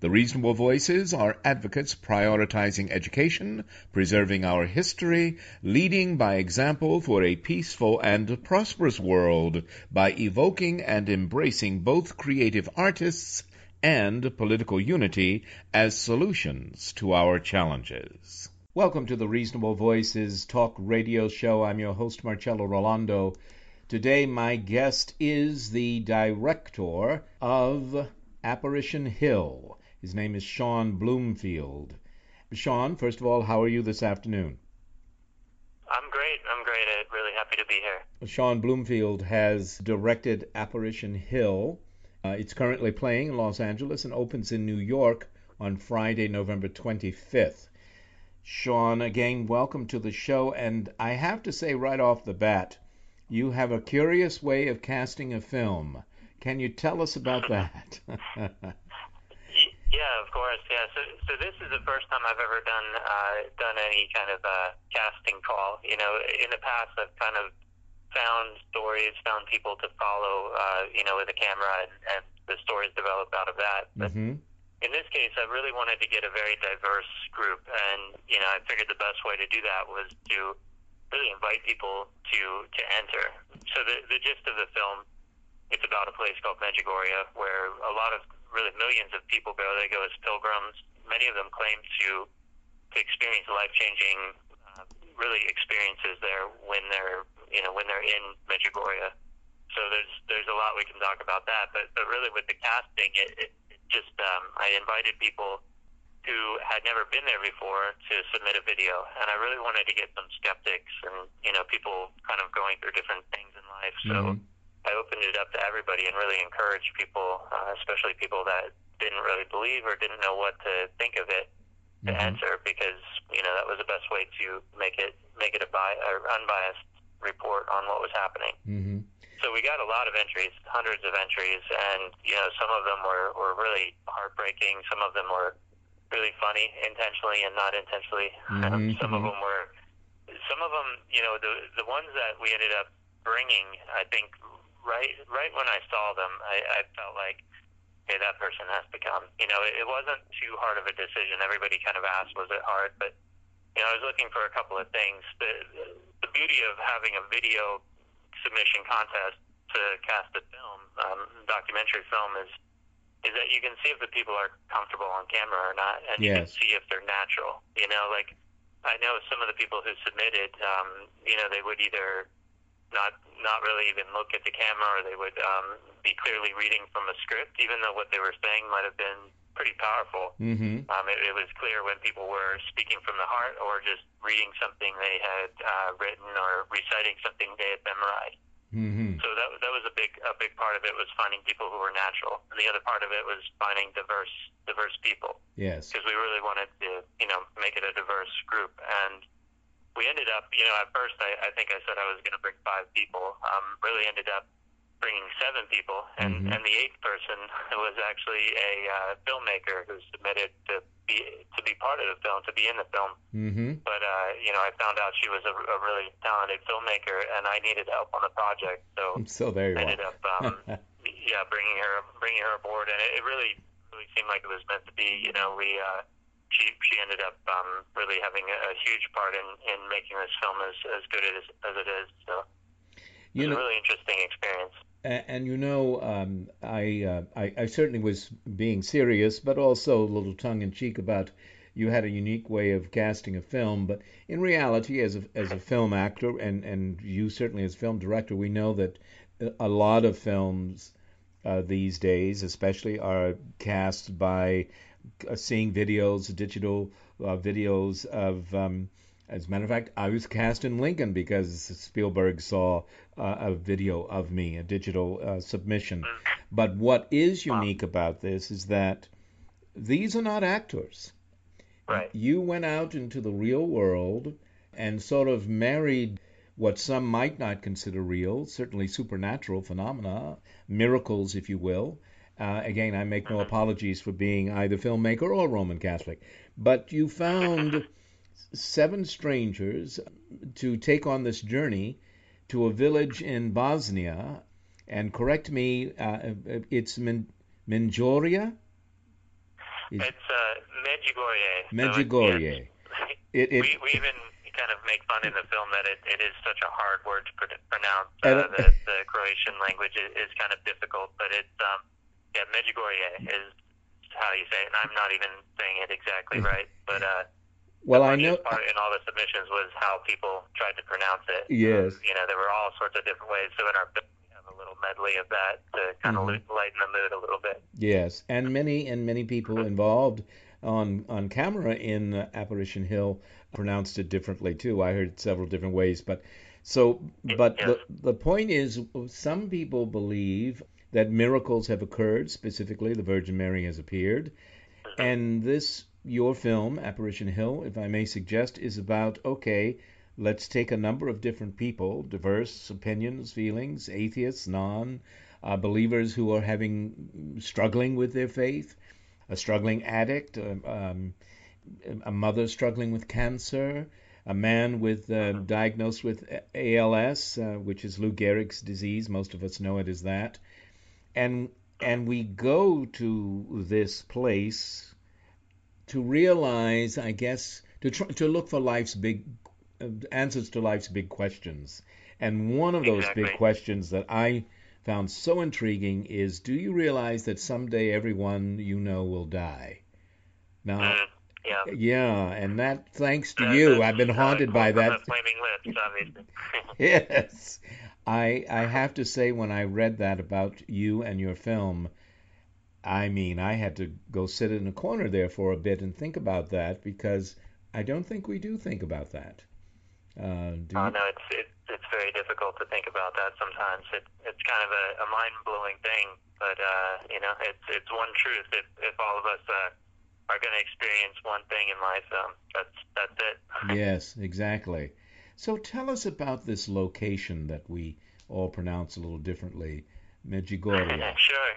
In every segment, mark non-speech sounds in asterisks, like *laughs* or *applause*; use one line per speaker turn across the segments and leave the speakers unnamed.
The reasonable voices are advocates prioritizing education, preserving our history, leading by example for a peaceful and prosperous world by evoking and embracing both creative artists and political unity as solutions to our challenges. Welcome to the Reasonable Voices Talk Radio Show. I'm your host, Marcello Rollando. Today, my guest is the director of Apparition Hill. His name is Sean Bloomfield. Sean, first of all, how are you this afternoon?
I'm great. I'm great. I'm really happy to be here.
Sean Bloomfield has directed Apparition Hill. Uh, it's currently playing in Los Angeles and opens in New York on Friday, November 25th. Sean, again, welcome to the show. And I have to say right off the bat, you have a curious way of casting a film. Can you tell us about *laughs* that? *laughs*
Yeah, of course. Yeah. So, so this is the first time I've ever done uh, done any kind of uh, casting call. You know, in the past, I've kind of found stories, found people to follow. Uh, you know, with a camera, and, and the stories developed out of that. But
mm-hmm.
in this case, I really wanted to get a very diverse group, and you know, I figured the best way to do that was to really invite people to to enter. So the the gist of the film, it's about a place called Medjugorje, where a lot of really millions of people go. They go as pilgrims. Many of them claim to to experience life changing, uh, really experiences there when they're you know when they're in Medjugorje. So there's there's a lot we can talk about that. But but really with the casting, it, it, just um, I invited people who had never been there before to submit a video, and I really wanted to get some skeptics and you know people kind of going through different things in life. So.
Mm-hmm
I opened it up to everybody and really encouraged people, uh, especially people that didn't really believe or didn't know what to think of it, to
mm-hmm.
answer because you know that was the best way to make it make it a bi- or unbiased report on what was happening.
Mm-hmm.
So we got a lot of entries, hundreds of entries, and you know some of them were were really heartbreaking. Some of them were really funny, intentionally and not intentionally. *laughs*
Mm-hmm.
some of them were, some of them, you know, the the ones that we ended up bringing, I think right right when I saw them, I, I felt like, hey, that person has to come. You know, it, it wasn't too hard of a decision. Everybody kind of asked, was it hard? But you know, I was looking for a couple of things. The the beauty of having a video submission contest to cast a film, um, documentary film, is is that you can see if the people are comfortable on camera or not, and you can see if they're natural. You know, like I know some of the people who submitted, um, you know, they would either not not really even look at the camera, or they would um, be clearly reading from a script, even though what they were saying might have been pretty powerful.
Mm-hmm.
Um, it, it was clear when people were speaking from the heart, or just reading something they had uh, written, or reciting something they had memorized.
Mm-hmm.
So that that was a big a big part of it was finding people who were natural, and the other part of it was finding diverse diverse people
Yes.
because we really wanted to you know make it a diverse group and we ended up you know at first I, I think I said I was going to bring five people um, really ended up bringing seven people and
Mhm.
and the eighth person *laughs* was actually a uh, filmmaker who submitted to be to be part of the film to be in the film
Mm-hmm.
but uh, you know I found out she was a, a really talented filmmaker and I needed help on the project so *laughs*
So there you
I ended
are.
up um, *laughs* yeah bringing her bringing her aboard and it, it really really seemed like it was meant to be you know we uh she she ended up um, really having a, a huge part in, in making this film as, as good as, as it is. So
You
it's
know,
a really interesting experience.
A- And you know, um, I, uh, I I certainly was being serious, but also a little tongue in cheek about you had a unique way of casting a film. But in reality, as a as a film actor, and and you certainly as film director, we know that a lot of films uh, these days, especially, are cast by seeing videos, digital uh, videos of. Um, as a matter of fact, I was cast in Lincoln because Spielberg saw uh, a video of me, a digital uh, submission. But what is unique about this is that these are not actors.
Right.
You went out into the real world and sort of married what some might not consider real, certainly supernatural phenomena, miracles, if you will. Uh, again, I make no apologies for being either filmmaker or Roman Catholic, but you found *laughs* seven strangers to take on this journey to a village in Bosnia, and correct me, uh, it's Min- Minjoria?
It's uh, Medjugorje.
Medjugorje.
it's-
It, it,
we we even kind of make fun in the film that it, it is such a hard word to pr- pronounce. Uh, the, the Croatian language is, is kind of difficult, but it's um yeah Medjugorje is how you say it, and I'm not even saying it exactly right, but uh.
well,
the
I know.
part in all the submissions was how people tried to pronounce it.
Yes.
You know, there were all sorts of different ways. So in our film, we have a little medley of that to kind of
Mhm.
lighten the mood a little bit.
Yes, and many and many people involved on on camera in uh, Apparition Hill pronounced it differently too. I heard several different ways, but so but the the point is some people believe that miracles have occurred, specifically the Virgin Mary has appeared, and this your film Apparition Hill, if I may suggest, is about okay, let's take a number of different people, diverse opinions, feelings, atheists, non uh, believers who are having struggling with their faith, a struggling addict, um, um, a mother struggling with cancer, a man with uh, diagnosed with ALS, uh, which is Lou Gehrig's disease. Most of us know it as that, and and we go to this place to realize, I guess, to try, to look for life's big uh, answers to life's big questions. And one of those
Exactly.
big questions that I found so intriguing is do you realize that someday everyone you know will die? Now,
Mm, yeah.
yeah, and that thanks to
That-
you, I've been
uh,
haunted by that. *laughs*
Flaming lips, obviously. *laughs* *laughs*
Yes. I I have to say when I read that about you and your film, I mean, I had to go sit in a corner there for a bit and think about that because I don't think we do think about that. Uh, do you?
no, it's it, it's very difficult to think about that sometimes. It it's kind of a, a mind blowing thing, but uh, you know, it's it's one truth. If if all of us uh, are going to experience one thing in life, um, that's that's it. *laughs*
Yes, exactly. So tell us about this location that we all pronounce a little differently, Medjugorje. *laughs*
sure.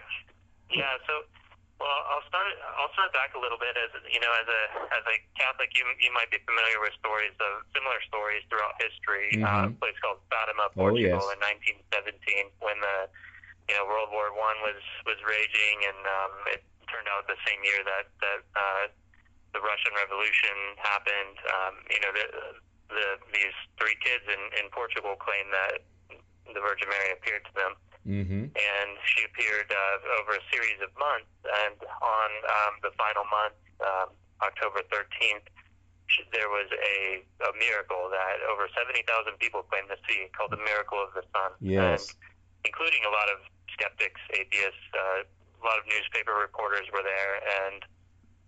Yeah. So, well, I'll start. I'll start back a little bit. As you know, as a as a Catholic, you you might be familiar with stories of similar stories throughout history. Uh, a place called Fatima,
Oh,
Portugal,
yes.
in 1917, when the you know World War One was was raging, and um, it turned out the same year that that uh, the Russian Revolution happened. Um, you know, the, the these three kids in in Portugal claim that the Virgin Mary appeared to them
Mm-hmm.
and she appeared uh, over a series of months. And on um, the final month, um, October 13th, sh- there was a, a miracle that over 70,000 people claimed to see called the Miracle of the Sun.
Yes.
And including a lot of skeptics, atheists, uh, a lot of newspaper reporters were there, and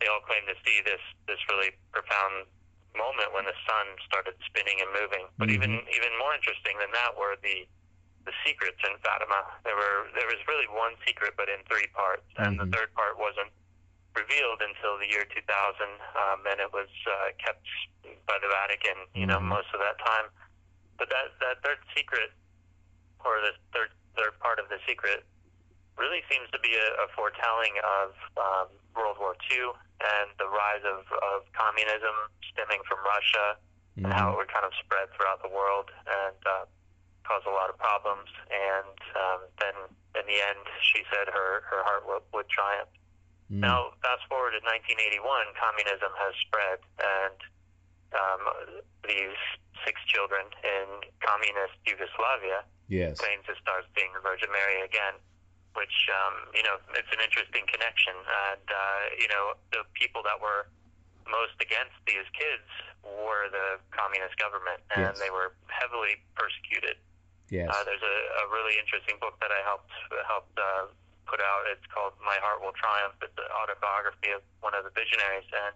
they all claimed to see this this really profound moment when the sun started spinning and moving. But
Mhm.
even even more interesting than that were the the secrets in Fatima. There were there was really one secret, but in three parts, and
Mhm.
the third part wasn't revealed until the year 2000, um, and it was uh, kept by the Vatican. You know,
Mhm.
most of that time. But that that third secret, or the third third part of the secret, really seems to be a, a foretelling of um, World War II and the rise of, of communism stemming from Russia
Mm-hmm.
and how it would kind of spread throughout the world and uh, cause a lot of problems. And um, then in the end, she said her, her heart would, would triumph. Mm. Now, fast forward to 1981, communism has spread, and um, these six children in communist Yugoslavia
yes.
claim to start seeing the Virgin Mary again, which, um, you know, it's an interesting connection. And, uh, you know, the people that were most against these kids were the communist government, and
yes.
they were heavily persecuted.
Yes.
Uh, there's a, a really interesting book that I helped helped uh, put out. It's called My Heart Will Triumph. It's an autobiography of one of the visionaries, and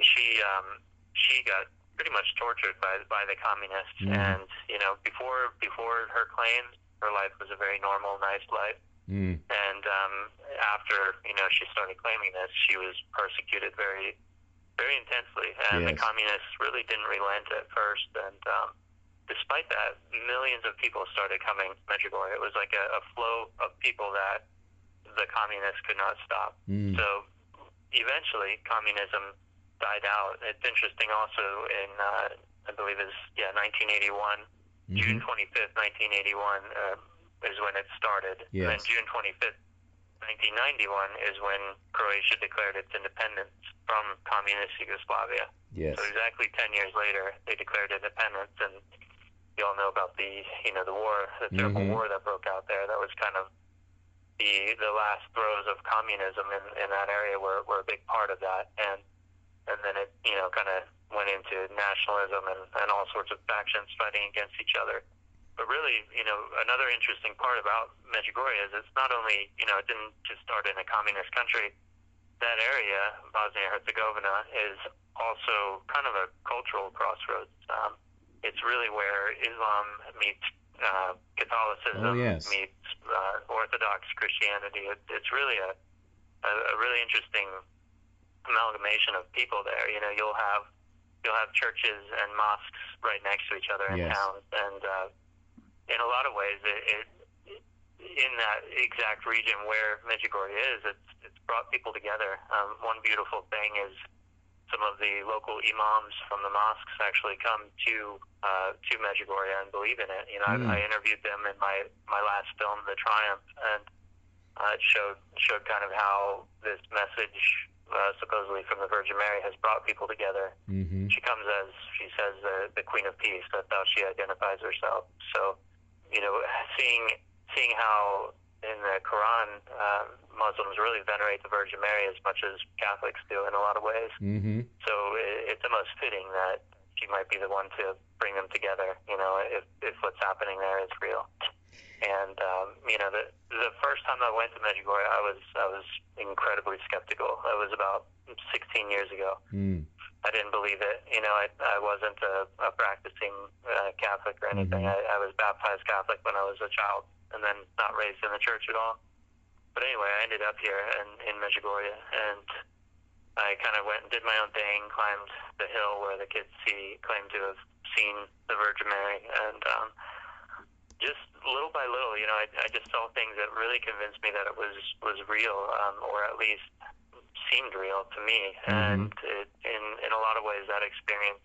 she um, she got pretty much tortured by by the communists.
Mm.
And you know, before before her claims, her life was a very normal, nice life.
Mm.
And um, after you know she started claiming this, she was persecuted very very intensely, and
yes.
the communists really didn't relent at first. And um, despite that, millions of people started coming to Medjugorje. It was like a, a flow of people that the communists could not stop.
Mm.
So eventually, communism died out. It's interesting also in, uh, I believe it's, yeah, 1981, mm-hmm. June 25th, 1981 uh, is when it started.
Yes.
And then June 25th, 1991 is when Croatia declared its independence from communist Yugoslavia.
Yes.
So exactly 10 years later, they declared independence, and you all know about the, you know, the war, the terrible
Mhm.
war that broke out there. That was kind of the the last throes of communism in, in that area were, were a big part of that, and and then it, you know, kind of went into nationalism and, and all sorts of factions fighting against each other. But really, you know, another interesting part about Medjugorje is it's not only, you know, it didn't just start in a communist country. That area, Bosnia-Herzegovina, is also kind of a cultural crossroads. Um, it's really where Islam meets uh, Catholicism,
oh, yes.
meets uh, Orthodox Christianity. It, it's really a, a, a really interesting amalgamation of people there. You know, you'll have you'll have churches and mosques right next to each other in
yes.
towns, and uh, in a lot of ways, it, it in that exact region where Medjugorje is, it's it's brought people together. Um, one beautiful thing is some of the local imams from the mosques actually come to uh, to Medjugorje and believe in it. You know,
Mm.
I, I interviewed them in my my last film, The Triumph, and uh, it showed showed kind of how this message, uh, supposedly from the Virgin Mary, has brought people together.
Mm-hmm.
She comes as she says the the Queen of Peace. That's how she identifies herself. So, you know, seeing seeing how in the Quran uh, Muslims really venerate the Virgin Mary as much as Catholics do in a lot of ways.
Mm-hmm.
So it, it's almost fitting that she might be the one to bring them together. You know, if if what's happening there is real. And um, you know, the the first time I went to Medjugorje, I was I was incredibly skeptical. It was about 16 years ago.
Mm.
I didn't believe it. You know, I I wasn't a, a practicing uh, Catholic or anything.
Mhm.
I, I was baptized Catholic when I was a child, and then not raised in the church at all. But anyway, I ended up here in in Medjugorje, and I kind of went and did my own thing, climbed the hill where the kids see claim to have seen the Virgin Mary, and um, just little by little, you know, I, I just saw things that really convinced me that it was was real, um, or at least seemed real to me.
Mhm.
And it, in in a lot of ways, that experience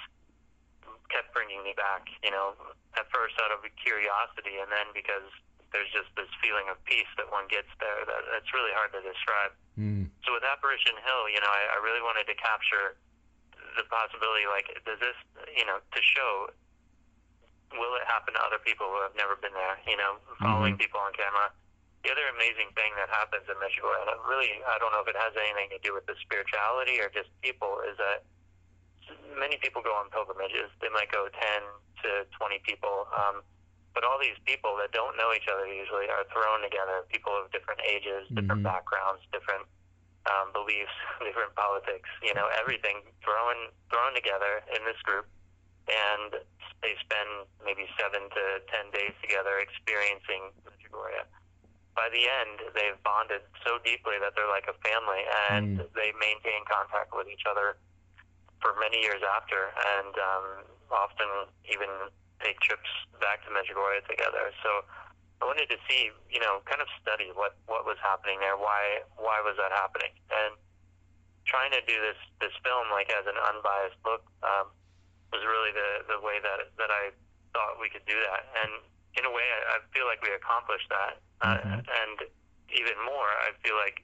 kept bringing me back. You know, at first out of curiosity, and then because there's just this feeling of peace that one gets there that it's really hard to describe.
Mm.
So with Apparition Hill, you know, I, I really wanted to capture the possibility, like, does this, you know, to show, will it happen to other people who have never been there? You know, following people on camera. The other amazing thing that happens in Medjugorje, and it really, I don't know if it has anything to do with the spirituality or just people, is that many people go on pilgrimages. They might go 10 to 20 people. Um, but all these people that don't know each other usually are thrown together. People of different ages, different
Mhm.
backgrounds, different um, beliefs, *laughs* different politics. You know, everything thrown thrown together in this group, and they spend maybe seven to ten days together experiencing Medjugorje. By the end, they've bonded so deeply that they're like a family, and
Mm.
they maintain contact with each other for many years after, and um, often even take trips back to Medjugorje together. So I wanted to see, you know, kind of study what what was happening there. Why why was that happening? And trying to do this this film like as an unbiased look um, was really the the way that that I thought we could do that. And in a way, I, I feel like we accomplished that. Uh,
Mhm.
and even more, I feel like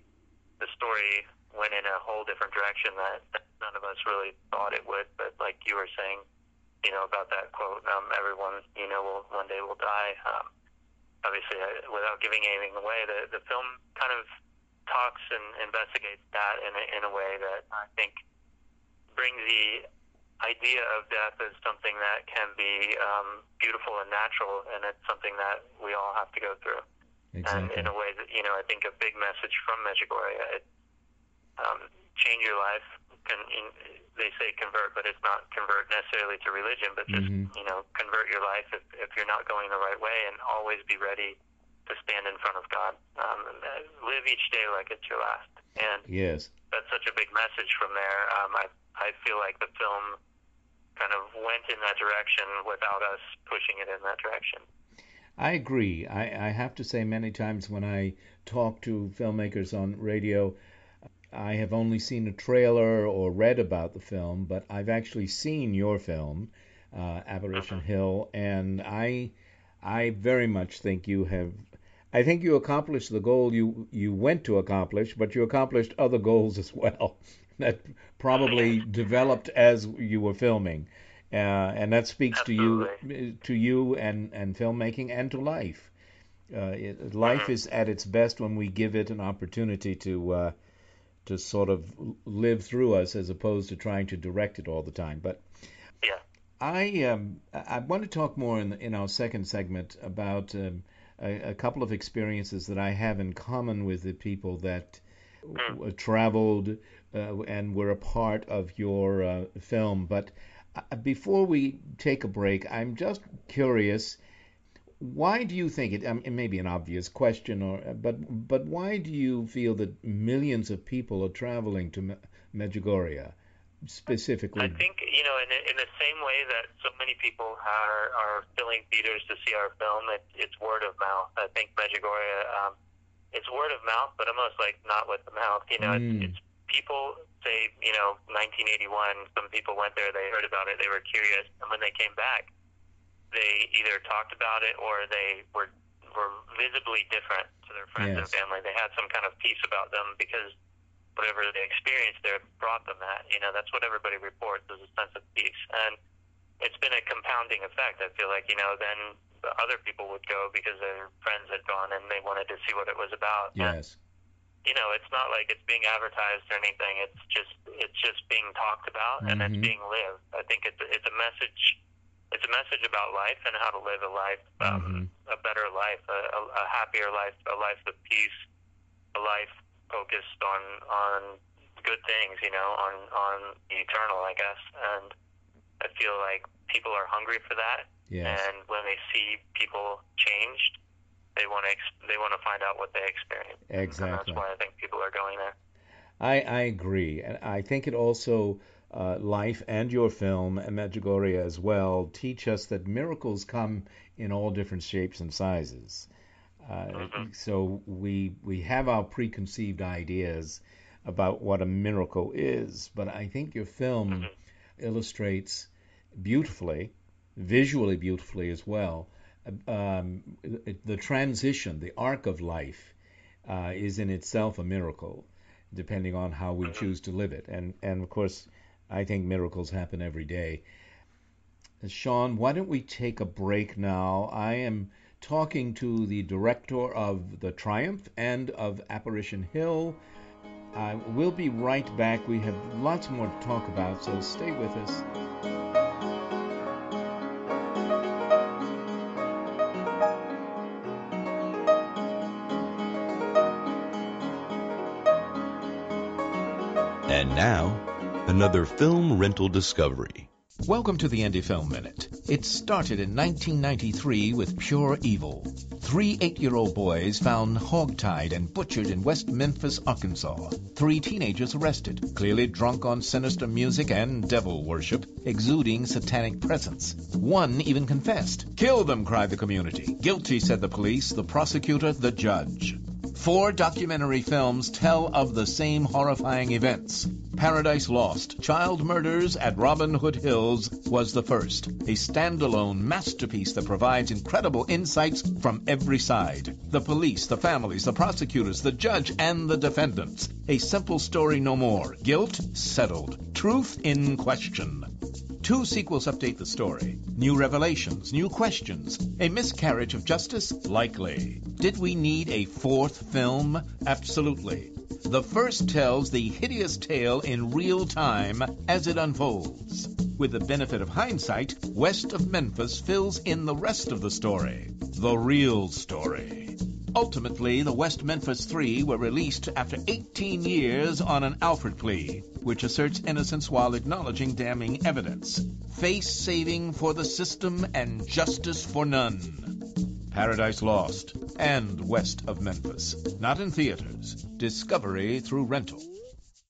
the story went in a whole different direction that, that none of us really thought it would. But like you were saying, you know, about that quote, um, everyone, you know, will one day will die. Um, obviously, I, without giving anything away, the the film kind of talks and investigates that in a, in a way that I think brings the idea of death as something that can be um, beautiful and natural, and it's something that we all have to go through.
Exactly.
And in a way that you know, I think a big message from Medjugorje. It, um, change your life. Can, in, they say convert, but it's not convert necessarily to religion, but just
Mhm.
you know convert your life if, if you're not going the right way, and always be ready to stand in front of God. Um, uh, live each day like it's your last, and
Yes.
that's such a big message from there. Um, I I feel like the film kind of went in that direction without us pushing it in that direction.
I agree. I, I have to say, many times when I talk to filmmakers on radio, I have only seen a trailer or read about the film, but I've actually seen your film, uh, Apparition Hill, and I, I very much think you have. I think you accomplished the goal you you went to accomplish, but you accomplished other goals as well that probably developed as you were filming, uh, and that speaks to you to you and and filmmaking and to life. Uh, it, life is at its best when we give it an opportunity to uh, to sort of live through us, as opposed to trying to direct it all the time. But
Yeah.
I um, I want to talk more in in our second segment about um, a, a couple of experiences that I have in common with the people that w- traveled uh, and were a part of your uh, film. But uh, before we take a break, I'm just curious. Why do you think it? Um, it may be an obvious question, or but but why do you feel that millions of people are traveling to Me- Medjugorje specifically?
I think you know, in, in the same way that so many people are are filling theaters to see our film, it, it's word of mouth. I think Medjugorje, um, it's word of mouth, but almost like not with the mouth. You know,
Mm.
it's, it's people say, you know, 1981. Some people went there, they heard about it, they were curious, and when they came back, they either talked about it or they were were visibly different to their friends and family. They had some kind of peace about them because whatever they experienced there brought them that. You know, that's what everybody reports is a sense of peace. And it's been a compounding effect. I feel like, you know, then the other people would go because their friends had gone and they wanted to see what it was about. And,
Yes.
you know, it's not like it's being advertised or anything. It's just it's just being talked about and
Mhm.
it's being lived. I think it's it's a message. It's a message about life and how to live a life, um, a better life, a, a, a happier life, a life of peace, a life focused on on good things. You know, on on the eternal, I guess. And I feel like people are hungry for that.
Yes.
And when they see people changed, they want to ex- they want to find out what they experienced. And
Exactly.
that's why I think people are going there.
I, I agree, and I think it also uh, life and your film and Medjugorje as well teach us that miracles come in all different shapes and sizes. Uh, so we we have our preconceived ideas about what a miracle is, but I think your film illustrates beautifully, visually beautifully as well, um, the transition, the arc of life uh, is in itself a miracle, depending on how we choose to live it. And and of course, I think miracles happen every day. Sean, why don't we take a break now? I am talking to the director of The Triumph and of Apparition Hill. Uh, we'll be right back. We have lots more to talk about, so stay with us.
Another film rental discovery.
Welcome to the Indie Film Minute. It started in 1993 with Pure Evil. Three eight-year-old boys found hogtied and butchered in West Memphis, Arkansas. Three teenagers arrested, clearly drunk on sinister music and devil worship, exuding satanic presence. One even confessed. Kill them, cried the community. Guilty, said the police, the prosecutor, the judge. Four documentary films tell of the same horrifying events. Paradise Lost, Child Murders at Robin Hood Hills was the first, a standalone masterpiece that provides incredible insights from every side. The police, the families, the prosecutors, the judge, and the defendants. A simple story no more. Guilt settled. Truth in question. Two sequels update the story. New revelations, new questions. A miscarriage of justice? Likely. Did we need a fourth film? Absolutely. The first tells the hideous tale in real time as it unfolds. With the benefit of hindsight, West of Memphis fills in the rest of the story. The real story. Ultimately, the West Memphis Three were released after 18 years on an Alford plea, which asserts innocence while acknowledging damning evidence. Face saving for the system and justice for none. Paradise Lost and West of Memphis. Not in theaters. Discovery through rental.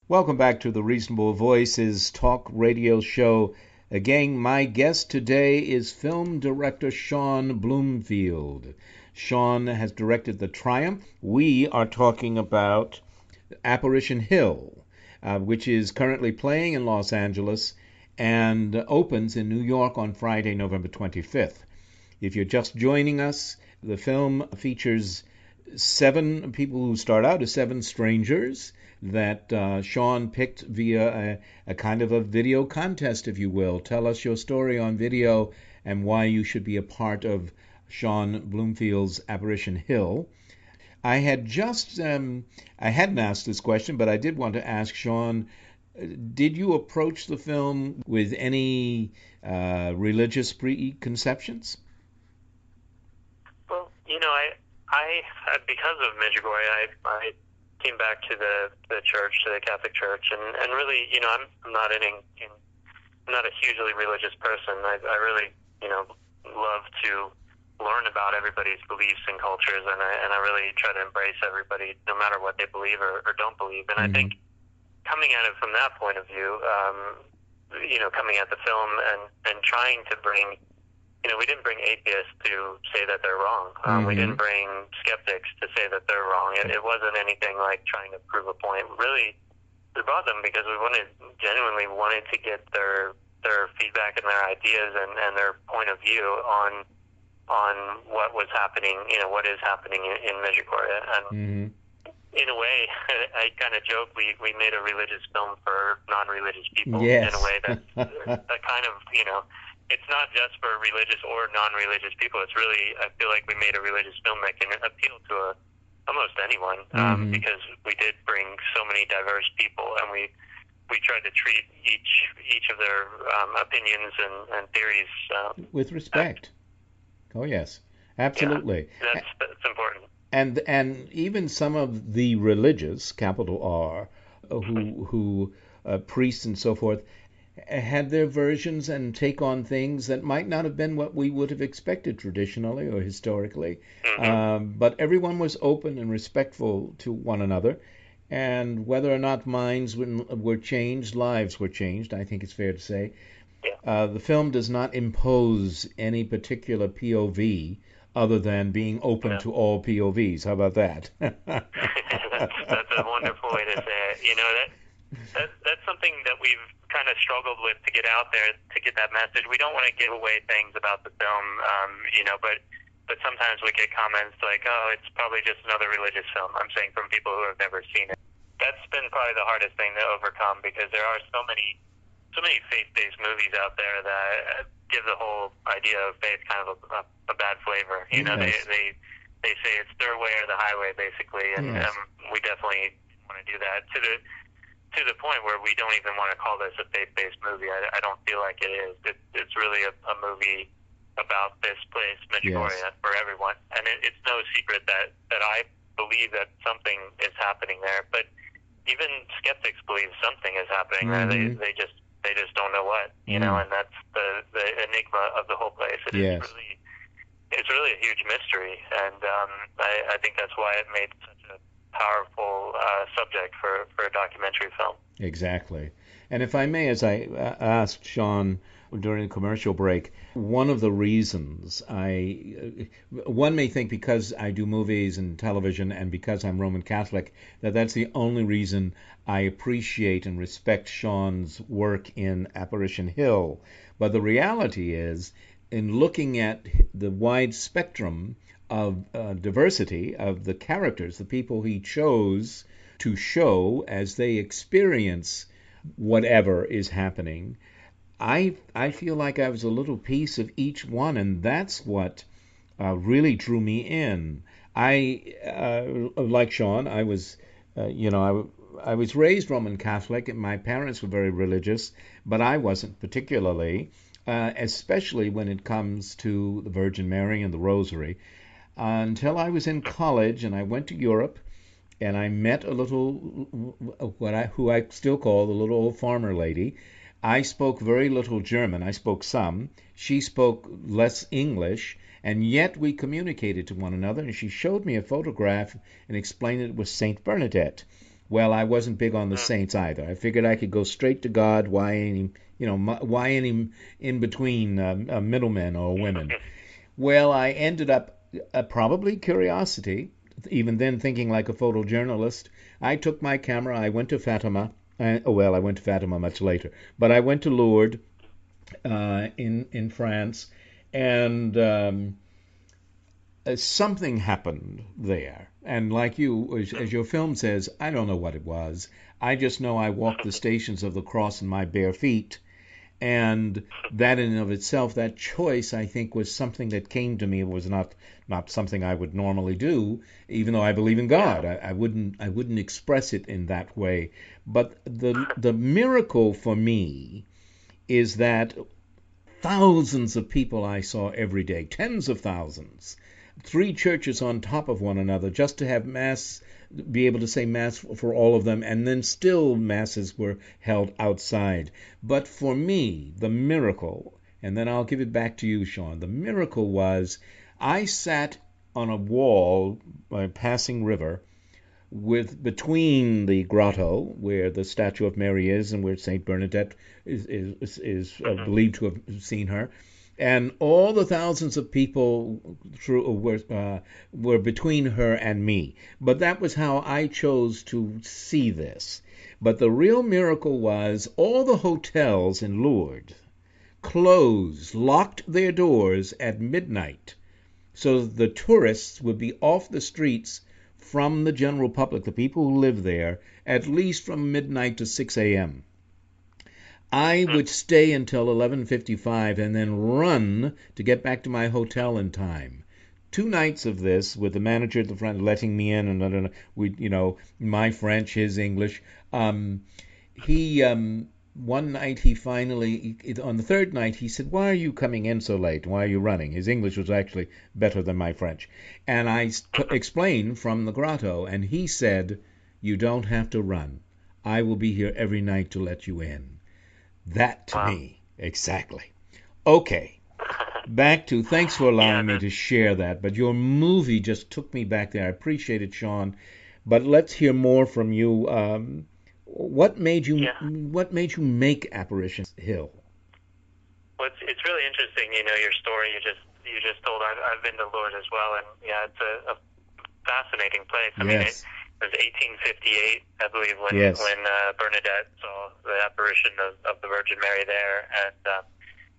Welcome back to the Reasonable Voices talk radio show. Again, my guest today is film director Sean Bloomfield. Sean has directed The Triumph. We are talking about Apparition Hill, uh, which is currently playing in Los Angeles and opens in New York on Friday, November 25th. If you're just joining us, the film features seven people who start out as seven strangers that uh, Sean picked via a, a, kind of a video contest, if you will. Tell us your story on video and why you should be a part of Sean Bloomfield's Apparition Hill. I had just, um, I hadn't asked this question, but I did want to ask Sean, did you approach the film with any uh, religious preconceptions?
Well, you know, I, I, because of Medjugorje, I, I came back to the, the church, to the Catholic Church, and, and really, you know, I'm, I'm not in, in, I'm not a hugely religious person. I, I really, you know, love to learn about everybody's beliefs and cultures, and I, and I really try to embrace everybody, no matter what they believe or, or don't believe. And mm-hmm. I think coming at it from that point of view, um, you know, coming at the film and and trying to bring, you know, we didn't bring atheists to say that they're wrong. Um, mm-hmm. We didn't bring skeptics to say that they're wrong. It, it wasn't anything like trying to prove a point. Really, we brought them because we wanted genuinely wanted to get their their feedback and their ideas and, and their point of view on on what was happening, you know, what is happening in, in Medjugorje. And mm-hmm. in a way, *laughs* I kind of joke we, we made a religious film for non-religious people
yes.
in a way that *laughs* that kind of, you know, it's not just for religious or non-religious people. It's really, I feel like we made a religious film that can appeal to a, almost anyone um, mm-hmm. because we did bring so many diverse people and we we tried to treat each each of their um, opinions and, and theories uh,
with respect. Oh yes, absolutely.
Yeah, that's, that's important.
And and even some of the religious, capital R, who who uh, priests and so forth, had their versions and take on things that might not have been what we would have expected traditionally or historically. Mm-hmm. Um, but everyone was open and respectful to one another. And whether or not minds were changed, lives were changed, I think it's fair to say.
Yeah.
Uh, the film does not impose any particular POV other than being open yeah. to all POVs. How about that?
that's, *laughs* that's a wonderful way to say it. You know that, that that's something that we've kind of struggled with to get out there to get that message. We don't want to give away things about the film, um, you know, but but sometimes we get comments like, "Oh, it's probably just another religious film." I'm saying from people who have never seen it. That's been probably the hardest thing to overcome because there are so many so many faith-based movies out there that give the whole idea of faith kind of a, a, a bad flavor. You know, they they they say it's their way or the highway, basically, and yes. um, we definitely want to do that to the to the point where we don't even want to call this a faith-based movie. I, I don't feel like it is. It, it's really a, a movie about this place, Medjugorje, yes. for everyone, and it, it's no secret that that I believe that something is happening there, but even skeptics believe something is happening mm-hmm. there. They they just they just don't know what, you mm. know, and that's the the enigma of the whole place. It
yes.
is really it's really a huge mystery, and um, I, I think that's why it made such a powerful uh, subject for for a documentary film.
Exactly, and if I may, as I uh, asked Sean during the commercial break. One of the reasons I, uh, one may think because I do movies and television and because I'm Roman Catholic, that that's the only reason I appreciate and respect Sean's work in Apparition Hill. But the reality is, in looking at the wide spectrum of uh, diversity of the characters, the people he chose to show as they experience whatever is happening, I I feel like I was a little piece of each one, and that's what uh, really drew me in. I uh, like Sean. I was, uh, you know, I, was raised Roman Catholic, and my parents were very religious, but I wasn't particularly, uh, especially when it comes to the Virgin Mary and the Rosary. until I was in college, and I went to Europe, and I met a little what I who I still call the little old farmer lady I spoke very little German. I spoke some. She spoke less English, and yet we communicated to one another. And she showed me a photograph and explained it was Saint Bernadette. Well, I wasn't big on the saints either. I figured I could go straight to God. Why any, you know, why any in between uh, uh, middlemen or women? Well, I ended up uh, probably curiosity. Even then, thinking like a photojournalist, I took my camera. I went to Fatima uh, oh, well, I went to Fatima much later, but I went to Lourdes uh, in in France, and um, uh, something happened there. And like you, as, as, your film says, I don't know what it was. I just know I walked the stations of the cross in my bare feet, and that in and of itself, that choice, I think, was something that came to me. It was not not something I would normally do, even though I believe in God. I, I wouldn't I wouldn't express it in that way. But the the miracle for me is that thousands of people I saw every day, tens of thousands, three churches on top of one another, just to have mass be able to say mass for all of them, and then still masses were held outside. But for me, the miracle, and then I'll give it back to you, Sean, the miracle was I sat on a wall by a passing river with between the grotto where the statue of Mary is and where Saint Bernadette is is, is uh, mm-hmm. believed to have seen her, and all the thousands of people through, were uh, were between her and me. But that was how I chose to see this. But the real miracle was all the hotels in Lourdes closed, locked their doors at midnight, so the tourists would be off the streets from the general public, the people who live there, at least from midnight to 6 a.m. I would stay until 11:55 and then run to get back to my hotel in time. Two nights of this, with the manager at the front letting me in, and we, you know, my French, his English. Um, he um, one night he finally, on the third night, he said, "Why are you coming in so late? Why are you running?" His English was actually better than my French, and I *coughs* explained from the grotto, and he said, "You don't have to run. I will be here every night to let you in." That to wow. me, exactly. Okay, *laughs* back to thanks for allowing yeah, me to share that. But your movie just took me back there. I appreciate it, Sean. But let's hear more from you. Um, what made you yeah. What made you make Apparition Hill?
Well, it's, it's really interesting. You know, your story you just you just told. I've, I've been to Lourdes as well, and yeah, it's a, a fascinating place. I yes. mean, it, it was 1858, I believe, when yes. when uh, Bernadette saw the apparition of, of the Virgin Mary there, and um,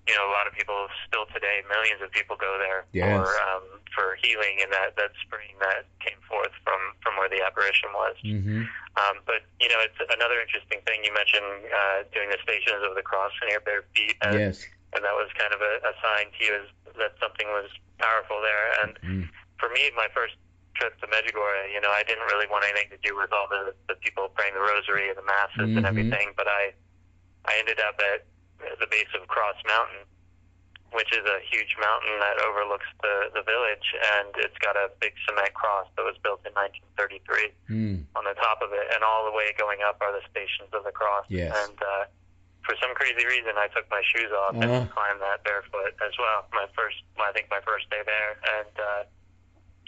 you know a lot of people still today, millions of people go there yes. for um, for healing and that that spring that came forth from from where the apparition was. Mm-hmm. Um, but you know, it's another interesting thing you mentioned uh, doing the Stations of the Cross in your bare feet. And, yes. And that was kind of a, a sign to you as, that something was powerful there. And mm-hmm. for me, my first trip to Medjugorje, you know, I didn't really want anything to do with all the, the people praying the rosary and the masses mm-hmm. and everything, but I I ended up at the base of Cross Mountain, which is a huge mountain that overlooks the the village, and it's got a big cement cross that was built in 1933 mm. on the top of it, and all the way going up are the stations of the cross.
Yes.
And uh, for some crazy reason, I took my shoes off uh-huh. and climbed that barefoot as well. My first, I think, my first day there, and uh,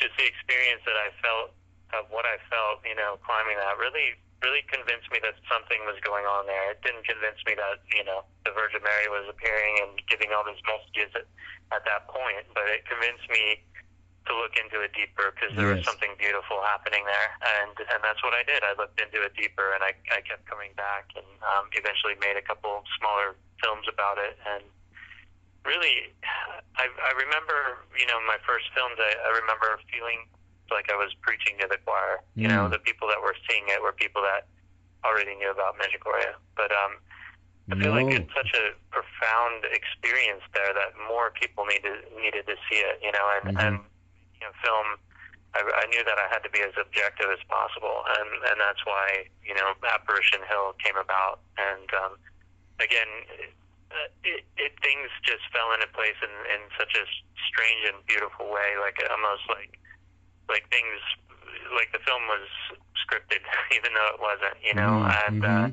just the experience that I felt of what I felt, you know, climbing that really really convinced me that something was going on there. It didn't convince me that you know the Virgin Mary was appearing and giving all these messages at, at that point, but it convinced me to look into it deeper because there yes. was something beautiful happening there, and and that's what I did. I looked into it deeper, and I I kept coming back, and um, eventually made a couple smaller films about it, and really, I I remember you know my first films. I, I remember feeling like I was preaching to the choir. You mm. know, the people that were seeing it were people that already knew about Medjugorje. But um, I feel no. like it's such a profound experience there that more people needed needed to see it. You know, and mm-hmm. and you know, film. I, I knew that I had to be as objective as possible, and and that's why you know Apparition Hill came about. And um, again, it, it things just fell into place in in such a strange and beautiful way, like almost like like things like the film was scripted, *laughs* even though it wasn't, you know. Mm-hmm. And uh,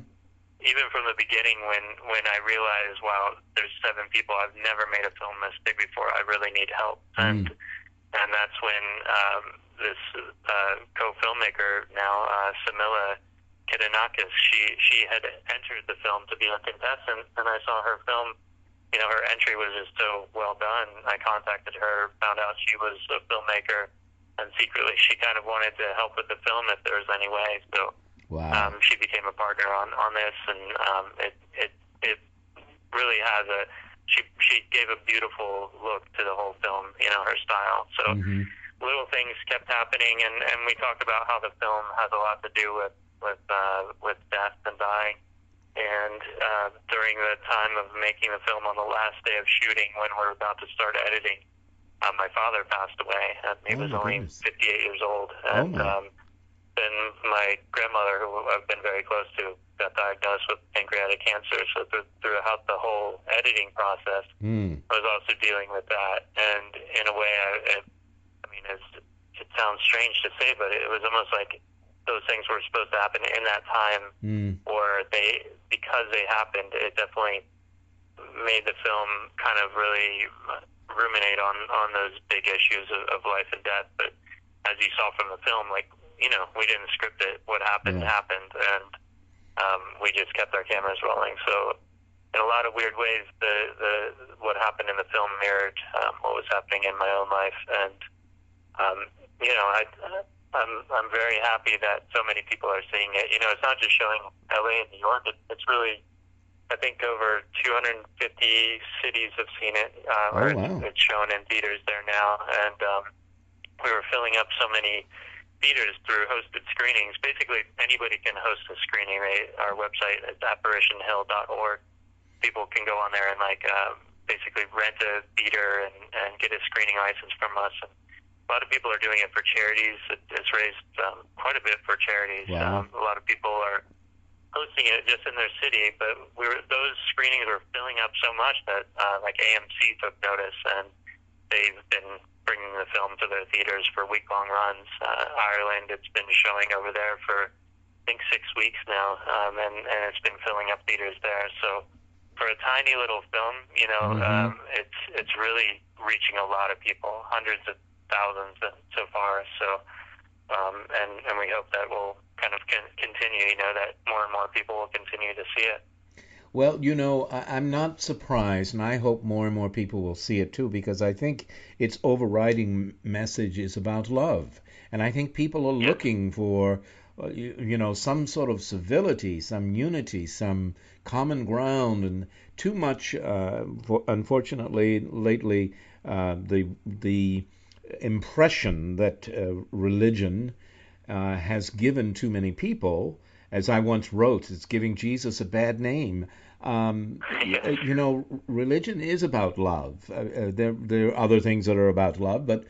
even from the beginning, when when I realized, wow, there's seven people, I've never made a film this big before. I really need help, mm. and and that's when um, this uh, co-filmmaker now, uh, Camilla Kidanakis, she she had entered the film to be a contestant, and I saw her film. You know, her entry was just so well done. I contacted her, found out she was a filmmaker and secretly she kind of wanted to help with the film if there was any way. So wow. um, she became a partner on on this, and um, it it it really has a she she gave a beautiful look to the whole film. You know her style. So mm-hmm. little things kept happening, and and we talked about how the film has a lot to do with with uh, with death and dying. And uh, during the time of making the film on the last day of shooting, when we're about to start editing, uh, my father passed away, and he oh, was only goodness. 58 years old. Oh, and oh, um, then my grandmother, who I've been very close to, got diagnosed with pancreatic cancer. So th- throughout the whole editing process, mm. I was also dealing with that. And in a way, I, it, I mean, it's, it sounds strange to say, but it was almost like those things were supposed to happen in that time, mm. or they because they happened. It definitely made the film kind of really ruminate on on those big issues of, of life and death. But as you saw from the film, like you know, we didn't script it. What happened yeah. happened, and um, we just kept our cameras rolling. So in a lot of weird ways, the the what happened in the film mirrored um, what was happening in my own life, and um, you know, I. I'm I'm very happy that so many people are seeing it. You know, it's not just showing LA and New York. It, it's really I think over 250 cities have seen it. Um, oh, wow. It's shown in theaters there now, and um, we were filling up so many theaters through hosted screenings. Basically, anybody can host a screening. They, our website is apparitionhill.org. People can go on there and like uh, basically rent a theater and, and get a screening license from us. And a lot of people are doing it for charities. It, it's raised um, quite a bit for charities. Wow. Um, a lot of people are hosting it just in their city, but we were those screenings were filling up so much that uh, like AMC took notice and they've been bringing the film to their theaters for week long runs. Uh, Ireland, it's been showing over there for I think six weeks now, um, and and it's been filling up theaters there. So for a tiny little film, you know, mm-hmm. um, it's it's really reaching a lot of people, hundreds of thousands so far. So um, and and we hope that will kind of con- continue. You know that more and more people will continue to see it.
Well, you know, I, am not surprised, and I hope more and more people will see it too, because I think its overriding message is about love, and I think people are looking for, uh, you, you, know, some sort of civility, some unity, some common ground, and too much, uh, for, unfortunately, lately, uh, the the impression that uh, religion uh, has given too many people. As I once wrote, it's giving Jesus a bad name. Um, you know, religion is about love. Uh, uh, there, there are other things that are about love, but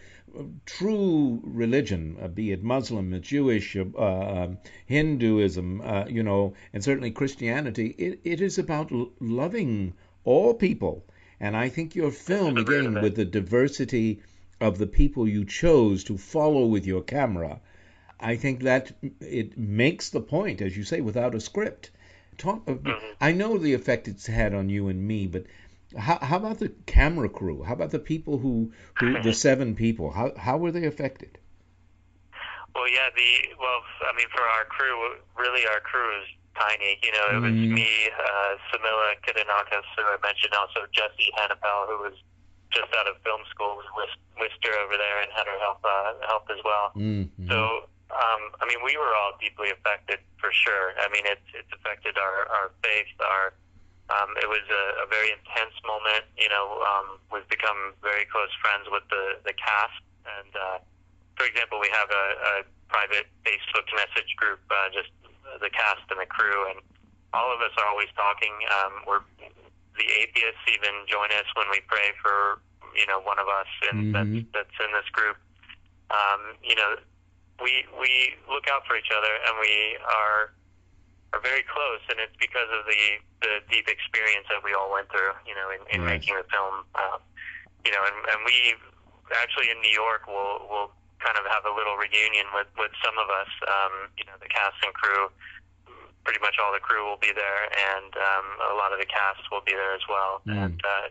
true religion, uh, be it Muslim, Jewish, uh, um, Hinduism, you know, and certainly Christianity, it, it is about l- loving all people. And I think your film, again, with the diversity of the people you chose to follow with your camera, I think that it makes the point, as you say, without a script. Talk. Mm-hmm. I know the effect it's had on you and me, but how, how about the camera crew? How about the people who, who *laughs* the seven people? How how were they affected?
Well, yeah, the well, I mean, for our crew, really, our crew is tiny. You know, it was
Mhm.
me, uh, Camilla Kidanakis, who I mentioned, also Jesse Hannibal, who was just out of film school, was with Wister over there and had her help uh, help as well.
Mm-hmm.
So, um, I mean, we were all deeply affected for sure. I mean, it's it's affected our our faith. Our um, it was a, a very intense moment. You know, um, we've become very close friends with the the cast, and uh, for example, we have a, a private Facebook message group, uh, just the cast and the crew, and all of us are always talking. Um, we're the atheists even join us when we pray for you know one of us, and
Mhm.
that's that's in this group. Um, you know, we we look out for each other, and we are are very close, and it's because of the the deep experience that we all went through. You know, in, in
Right.
making the film. Um, you know, and, and we actually in New York will will kind of have a little reunion with with some of us. Um, you know, the cast and crew. Pretty much all the crew will be there, and um, a lot of the cast will be there as well.
Mm.
And uh,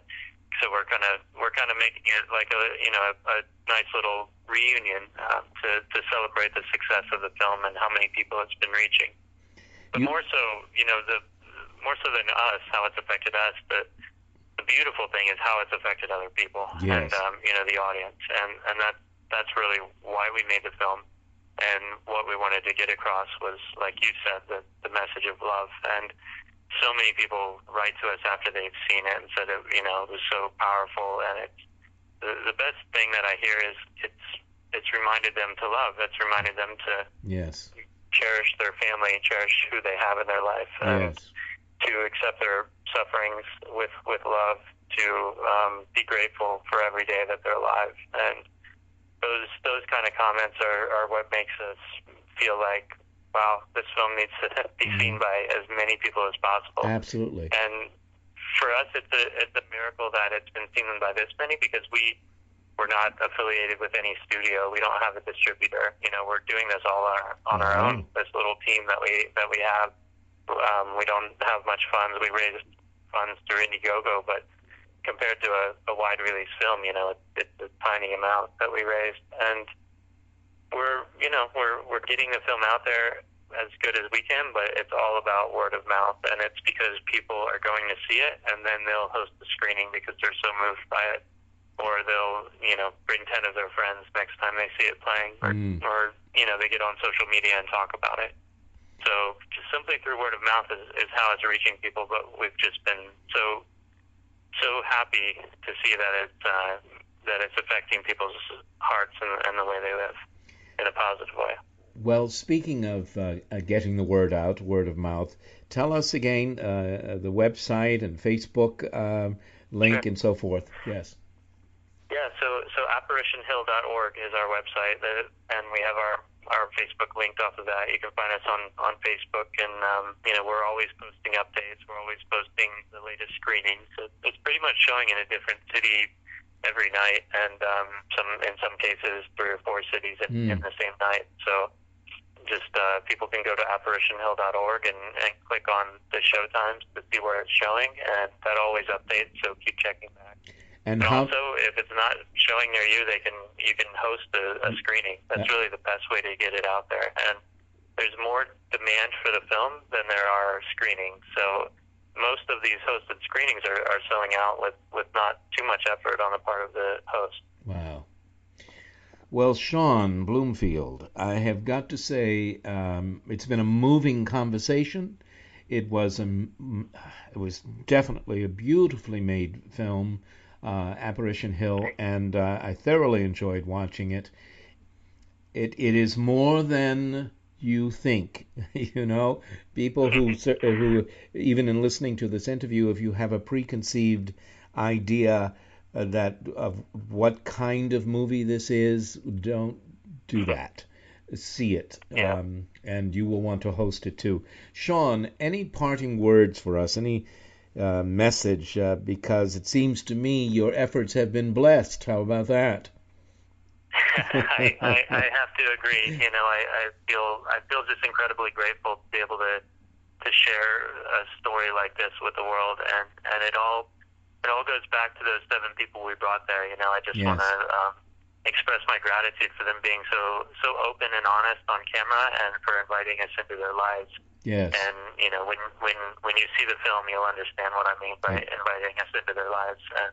so we're kind of we're kind of making it like a you know a, a nice little reunion um, to to celebrate the success of the film and how many people it's been reaching. But
You-
more so, you know, the more so than us, how it's affected us. The the beautiful thing is how it's affected other people
Yes.
and um, you know the audience, and and that that's really why we made the film. And what we wanted to get across was, like you said, the the message of love. And so many people write to us after they've seen it and said it, you know, it was so powerful. And it's the the best thing that I hear is it's it's reminded them to love. It's reminded them to
Yes.
cherish their family, cherish who they have in their life, and
Yes.
to accept their sufferings with with love, to um, be grateful for every day that they're alive, and those those kind of comments are, are what makes us feel like, wow, this film needs to *laughs* be seen by as many people as possible.
Absolutely.
And for us, it's a it's a miracle that it's been seen by this many because we we're not affiliated with any studio. We don't have a distributor. You know, we're doing this all our, on our own. This little team that we that we have. Um, we don't have much funds. We raise funds through Indiegogo, but compared to a, a wide release film, you know, it, it's a tiny amount that we raised, and we're you know we're we're getting the film out there as good as we can, but it's all about word of mouth, and it's because people are going to see it, and then they'll host the screening because they're so moved by it, or they'll you know bring ten of their friends next time they see it playing, or,
Mm.
or you know they get on social media and talk about it. So just simply through word of mouth is, is how it's reaching people, but we've just been so so happy to see that it's uh, that it's affecting people's hearts and, and the way they live in a positive way.
Well, speaking of uh, uh, getting the word out, word of mouth, tell us again uh, the website and Facebook um, link
Sure.
and so forth. Yes.
Yeah, so so apparitionhill.org is our website, uh, and we have our our Facebook linked off of that. You can find us on on Facebook, and um, you know we're always posting updates. We're always posting the latest screenings. So it's pretty much showing in a different city every night, and um, some in some cases three or four cities in,
Hmm.
in the same night. So just uh, people can go to apparitionhill.org and, and click on the show times to see where it's showing, and that always updates. So keep checking back.
And how?
also, if it's not showing near you, they can you can host a, a screening. That's
Yeah.
really the best way to get it out there. And there's more demand for the film than there are screenings. So most of these hosted screenings are, are selling out with, with not too much effort on the part of the host.
Wow. Well, Sean Bloomfield, I have got to say um, it's been a moving conversation. It was a, it was definitely a beautifully made film, Apparition Hill, and uh, I thoroughly enjoyed watching it. It it is more than you think. *laughs* you know, people who who even in listening to this interview, if you have a preconceived idea uh, that of what kind of movie this is, don't do that. See it,
Yeah.
um, and you will want to host it too. Sean, any parting words for us? Any uh, message? Uh, because it seems to me your efforts have been blessed. How about that? *laughs*
I, I, I have to agree. You know, I, I feel I feel just incredibly grateful to be able to to share a story like this with the world, and and it all it all goes back to those seven people we brought there. You know, I just
Yes.
want to um, express my gratitude for them being so so open and honest on camera and for inviting us into their lives.
Yes.
And you know, when when when you see the film, you'll understand what I mean by inviting us into their lives. And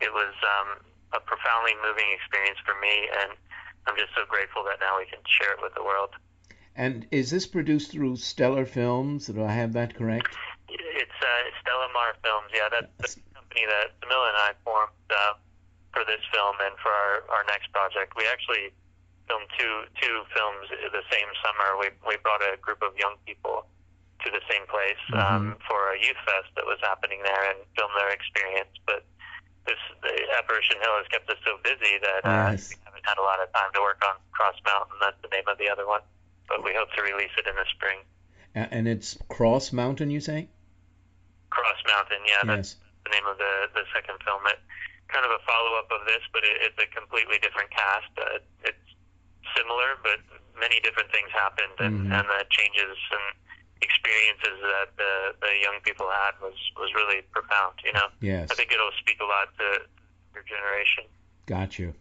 it was um, a profoundly moving experience for me, and I'm just so grateful that now we can share it with the world.
And is this produced through Stellar Films? Do I have that correct?
It's uh, Stella Mar Films. Yeah, that's the company that Camilla and I formed. Uh, for this film and for our, our next project. We actually filmed two two films the same summer. We we brought a group of young people to the same place um,
Mhm.
for a youth fest that was happening there and film their experience. But this the Apparition Hill has kept us so busy that uh,
Yes.
we haven't had a lot of time to work on Cross Mountain. That's the name of the other one. But we hope to release it in the spring.
And it's Cross Mountain, you say?
Cross Mountain, yeah, that's
Yes.
the name of the the second film. It kind of a follow up of this, but it, it's a completely different cast. Uh, it's similar, but many different things happened, and,
Mhm.
and the changes and experiences that the the young people had was was really profound. You know,
Yes.
I think it'll speak a lot to your generation.
Got you.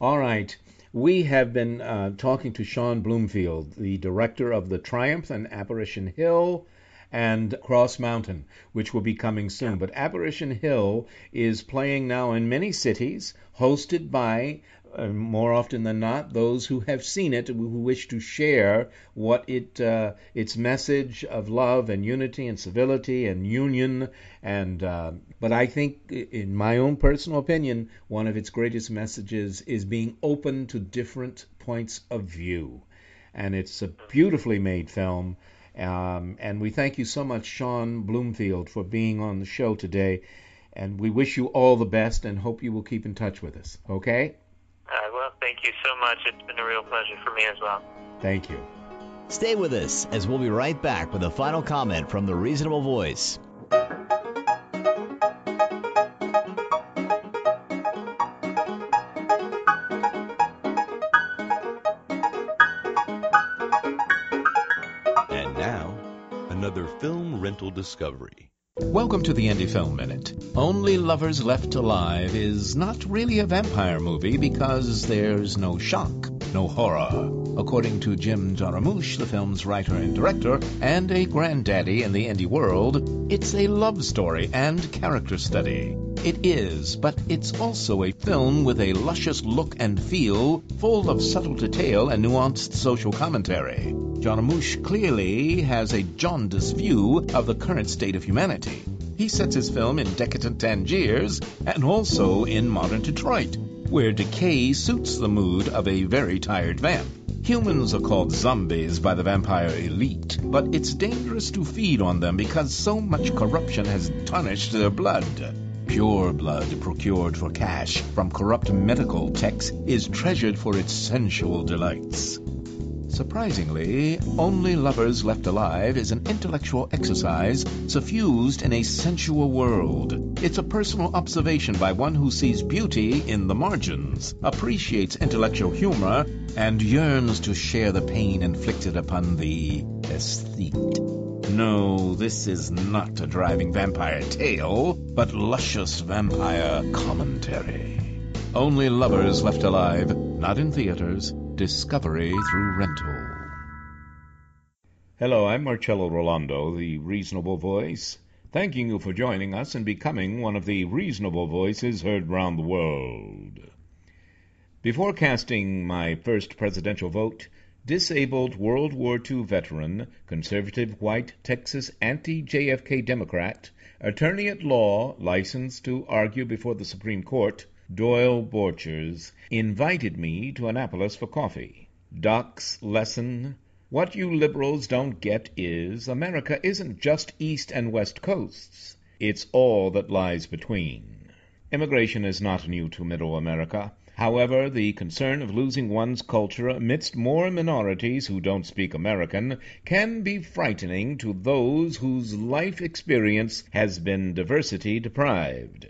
All right. We have been uh, talking to Sean Bloomfield, the director of The Triumph and Apparition Hill and Cross Mountain, which will be coming soon. But Apparition Hill is playing now in many cities, hosted by, uh, more often than not, those who have seen it, who wish to share what it uh, its message of love and unity and civility and union. And uh, but I think, in my own personal opinion, one of its greatest messages is being open to different points of view. And it's a beautifully made film. Um, and we thank you so much, Sean Bloomfield, for being on the show today. And we wish you all the best and hope you will keep in touch with us. Okay?
Uh, well, thank you so much. It's been a real pleasure for me as well.
Thank you.
Stay with us as we'll be right back with a final comment from the Reasonable Voice.
And now, another film rental discovery.
Welcome to the Indie Film Minute. Only Lovers Left Alive is not really a vampire movie because there's no shock, no horror. According to Jim Jarmusch, the film's writer and director, and a granddaddy in the indie world, it's a love story and character study. It is, but it's also a film with a luscious look and feel, full of subtle detail and nuanced social commentary. Jarmusch clearly has a jaundiced view of the current state of humanity. He sets his film in decadent Tangiers and also in modern Detroit, where decay suits the mood of a very tired vamp. Humans are called zombies by the vampire elite, but it's dangerous to feed on them because so much corruption has tarnished their blood. Pure blood procured for cash from corrupt medical techs is treasured for its sensual delights. Surprisingly, Only Lovers Left Alive is an intellectual exercise suffused in a sensual world. It's a personal observation by one who sees beauty in the margins, appreciates intellectual humor, and yearns to share the pain inflicted upon the aesthete. No, this is not a driving vampire tale, but luscious vampire commentary. Only Lovers Left Alive, not in theaters, discovery through rental. Hello, I'm Marcello Rollando, the Reasonable Voice, thanking you for joining us and becoming one of the reasonable voices heard round the world. Before casting my first presidential vote, disabled World War II veteran, conservative white Texas anti JFK Democrat, attorney at law, licensed to argue before the Supreme Court, Doyle Borchers, invited me to Annapolis for coffee. Doc's lesson What you liberals don't get is America isn't just East and West Coasts, it's all that lies between. Immigration is not new to Middle America. However, the concern of losing one's culture amidst more minorities who don't speak American can be frightening to those whose life experience has been diversity deprived.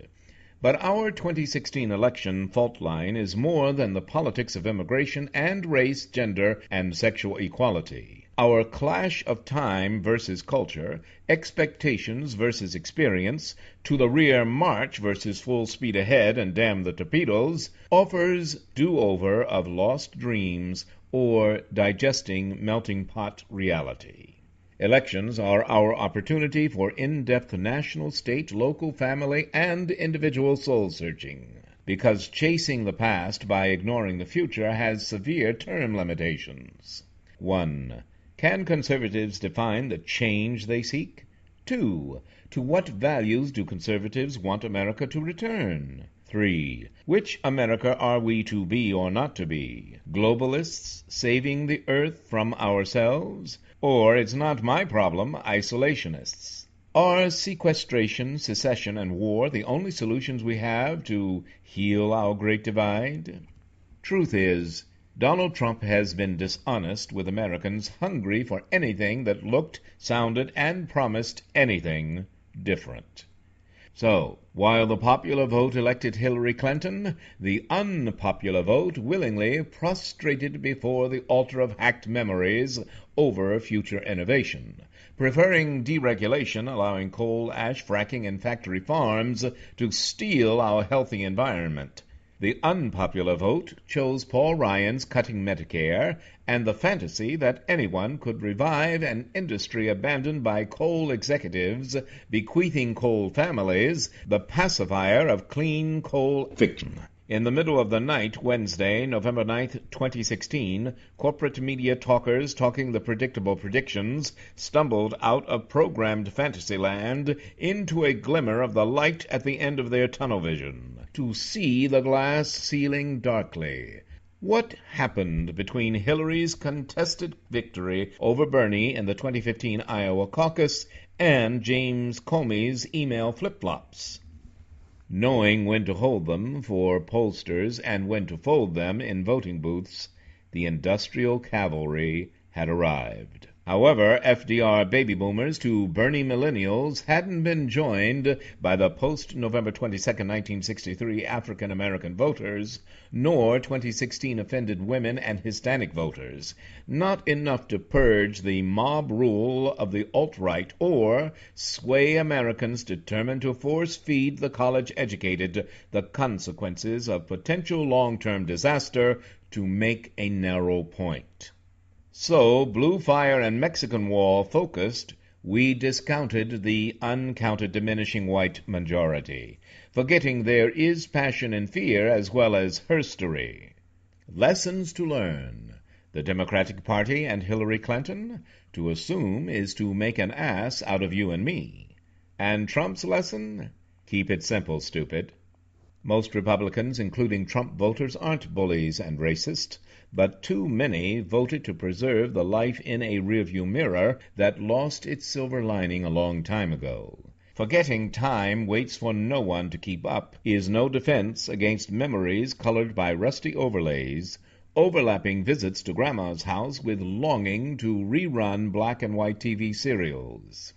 But our 2016 election fault line is more than the politics of immigration and race, gender, and sexual equality. Our clash of time versus culture, expectations versus experience, to the rear march versus full speed ahead and damn the torpedoes, offers do over of lost dreams or digesting melting pot reality. Elections are our opportunity for in depth national, state, local, family, and individual soul searching. Because chasing the past by ignoring the future has severe term limitations. 1. Can conservatives define the change they seek? 2. To what values do conservatives want America to return? 3. Which America are we to be or not to be? Globalists saving the earth from ourselves? Or, it's not my problem, isolationists? Are sequestration, secession, and war the only solutions we have to heal our great divide? Truth is, Donald Trump has been dishonest with Americans hungry for anything that looked, sounded, and promised anything different. So, while the popular vote elected Hillary Clinton, the unpopular vote willingly prostrated before the altar of hacked memories over future innovation, preferring deregulation, allowing coal, ash, fracking, and factory farms to steal our healthy environment. The unpopular vote chose Paul Ryan's cutting Medicare and the fantasy that anyone could revive an industry abandoned by coal executives, bequeathing coal families the pacifier of clean coal fiction. In the middle of the night, Wednesday, November 9th, 2016, corporate media talkers talking the predictable predictions stumbled out of programmed fantasyland into a glimmer of the light at the end of their tunnel vision, to see the glass ceiling darkly. What happened between Hillary's contested victory over Bernie in the 2015 Iowa caucus and James Comey's email flip-flops? Knowing when to hold them for pollsters and when to fold them in voting booths, the industrial cavalry had arrived. However, FDR baby boomers to Bernie millennials hadn't been joined by the post November 22, 1963 African American voters, nor 2016 offended women and Hispanic voters. Not enough to purge the mob rule of the alt right or sway Americans determined to force feed the college educated the consequences of potential long term disaster to make a narrow point. So, Blue Fire and Mexican Wall focused, we discounted the uncounted diminishing white majority, forgetting there is passion and fear as well as herstory. Lessons to learn. The Democratic Party and Hillary Clinton, to assume is to make an ass out of you and me. And Trump's lesson? Keep it simple, stupid. Most Republicans, including Trump voters, aren't bullies and racist but too many voted to preserve the life in a rearview mirror that lost its silver lining a long time ago. Forgetting time waits for no one to keep up is no defense against memories colored by rusty overlays, overlapping visits to Grandma's house with longing to rerun black and white TV serials.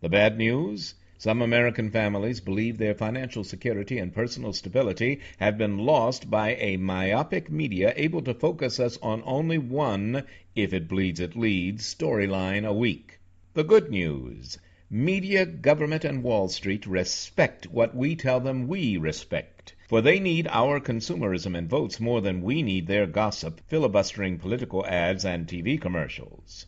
The bad news? Some American families believe their financial security and personal stability have been lost by a myopic media able to focus us on only one, if it bleeds it leads, storyline a week. The good news media, government, and Wall Street respect what we tell them we respect, for they need our consumerism and votes more than we need their gossip, filibustering political ads, and TV commercials.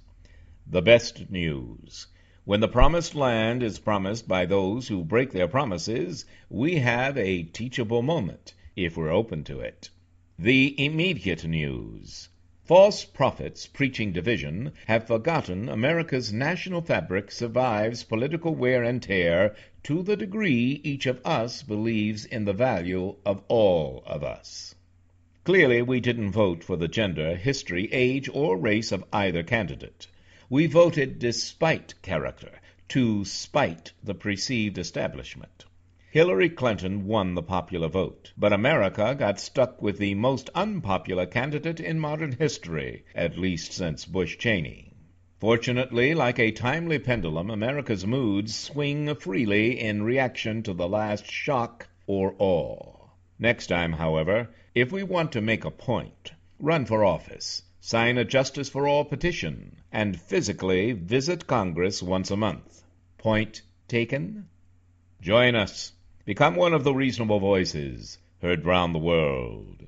The best news. When the promised land is promised by those who break their promises, we have a teachable moment, if we're open to it. The immediate news. False prophets preaching division have forgotten America's national fabric survives political wear and tear to the degree each of us believes in the value of all of us. Clearly, we didn't vote for the gender, history, age, or race of either candidate. We voted despite character, to spite the perceived establishment. Hillary Clinton won the popular vote, but America got stuck with the most unpopular candidate in modern history, at least since Bush Cheney. Fortunately, like a timely pendulum, America's moods swing freely in reaction to the last shock or awe. Next time, however, if we want to make a point, run for office, sign a Justice for All petition, and physically visit Congress once a month. Point taken? Join us. Become one of the reasonable voices heard round the world.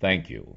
Thank you.